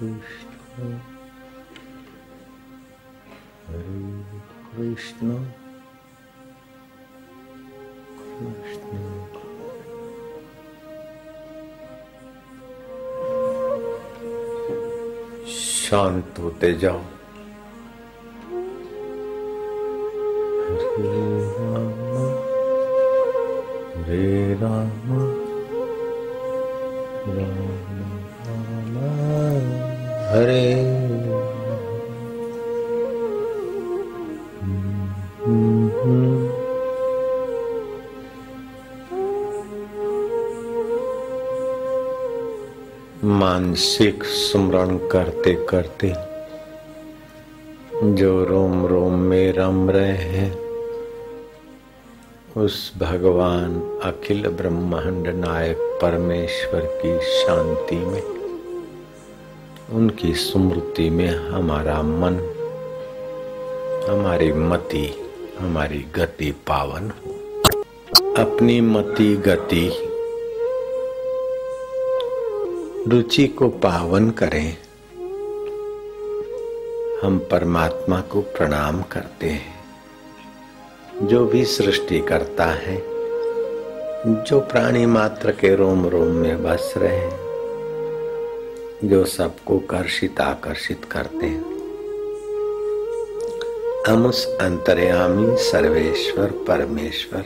Krishna Hare Krishna Krishna शांत होते जाओ हरे राम हरे राम राम राम हरे मानसिक स्मरण करते करते जो रोम रोम में रम रहे हैं, उस भगवान अखिल ब्रह्मांड नायक परमेश्वर की शांति में उनकी स्मृति में हमारा मन, हमारी मति, हमारी गति पावन हो। अपनी मति, गति, रुचि को पावन करें। हम परमात्मा को प्रणाम करते हैं। जो भी सृष्टि करता है, जो प्राणी मात्र के रोम रोम में बस रहे हैं जो सबको कर्षित, आकर्षित करते हैं। हम उस अंतर्यामी सर्वेश्वर, परमेश्वर,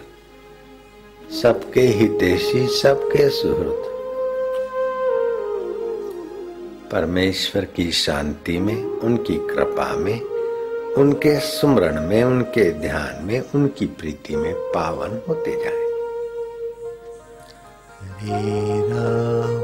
सबके हितेशी, सबके सुहृद परमेश्वर की शांति में, उनकी कृपा में, उनके सुमरण में, उनके ध्यान में, उनकी प्रीति में पावन होते जाए। हरे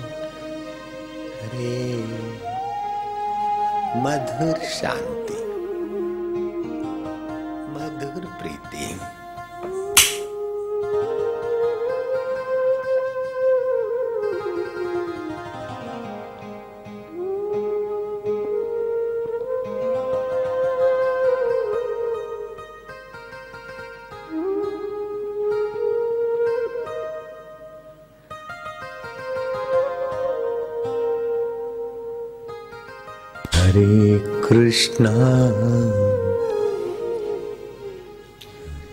मधुर शांति हरे कृष्णा।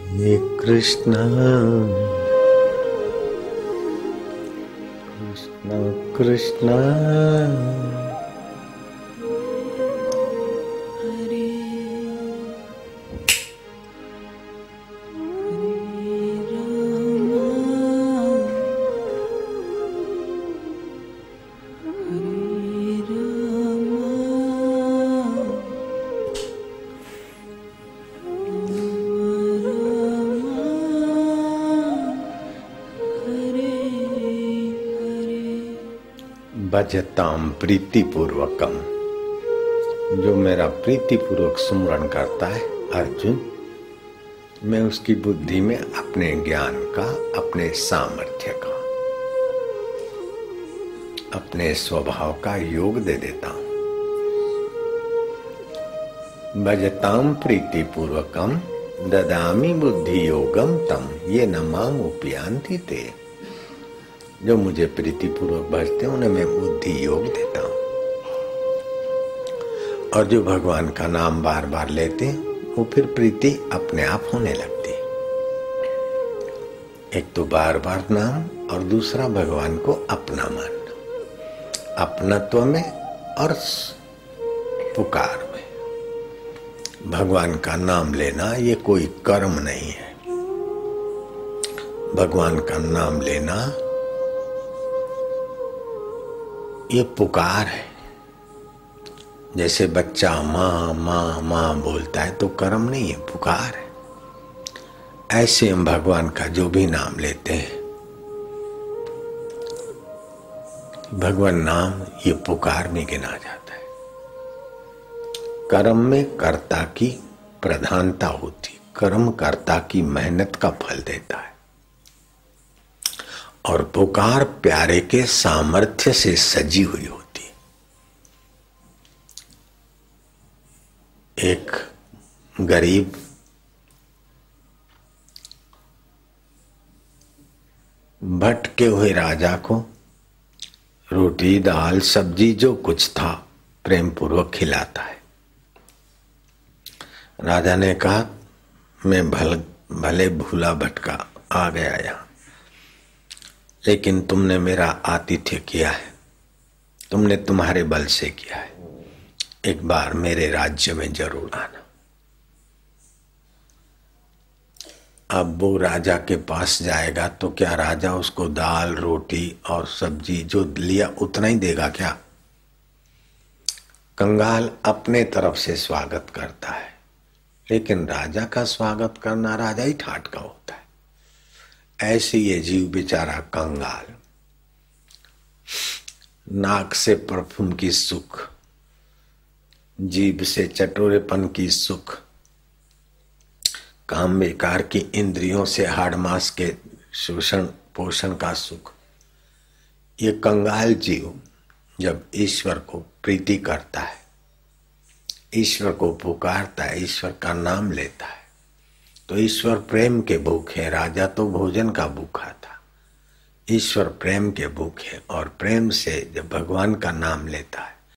हरे कृष्णा। कृष्णा कृष्णा भजताम प्रीति पूर्वकम जो मेरा प्रीति पूर्वक सुमरण करता है, अर्जुन, मैं उसकी बुद्धि में अपने ज्ञान का, अपने सामर्थ्य का, अपने स्वभाव का योग दे देता हूँ। भजताम प्रीति पूर्वकम ददामी बुद्धि योगम तम, ये नमाम उपयांति ते। जो मुझे प्रीति पूर्वक हैं, उन्हें मैं बुद्धि योग देता हूँ। और जो भगवान का नाम बार बार लेते हैं, वो फिर प्रीति अपने आप होने लगती एक तो बार बार नाम और दूसरा भगवान को अपना मानना अपनत्व में और पुकार में। भगवान का नाम लेना, ये कोई कर्म नहीं है। भगवान का नाम लेना ये पुकार है। जैसे बच्चा माँ माँ माँ बोलता है तो कर्म नहीं है, पुकार है। ऐसे हम भगवान का जो भी नाम लेते हैं, भगवान नाम ये पुकार में गिना जाता है। कर्म में कर्ता की प्रधानता होती, कर्म कर्ता की मेहनत का फल देता है। और पुकार प्यारे के सामर्थ्य से सजी हुई होती। एक गरीब भटके हुए राजा को रोटी, दाल, सब्ज़ी, जो कुछ था प्रेम पूर्वक खिलाता है। राजा ने कहा, मैं भल, भले भूला भटका, आ गया यहाँ। लेकिन तुमने मेरा आतिथ्य किया है। तुमने तुम्हारे बल से किया है। एक बार मेरे राज्य में ज़रूर आना। अब वो राजा के पास जाएगा तो क्या राजा उसको दाल, रोटी और सब्ज़ी जो लिया उतना ही देगा क्या? कंगाल अपने तरफ़ से स्वागत करता है, लेकिन राजा का स्वागत करना राजा ही ठाट का होता है। ऐसे ये जीव बेचारा कंगाल। नाक से परफ्यूम की सुख, जीभ से चटोरेपन की सुख, काम बेकार की इंद्रियों से हाड़ मास के शोषण पोषण का सुख। ये कंगाल जीव जब ईश्वर को प्रीति करता है, ईश्वर को पुकारता है, ईश्वर का नाम लेता है तो ईश्वर प्रेम के भूखे राजा तो भोजन का भूखा था। ईश्वर प्रेम के भूखे और प्रेम से जब भगवान का नाम लेता है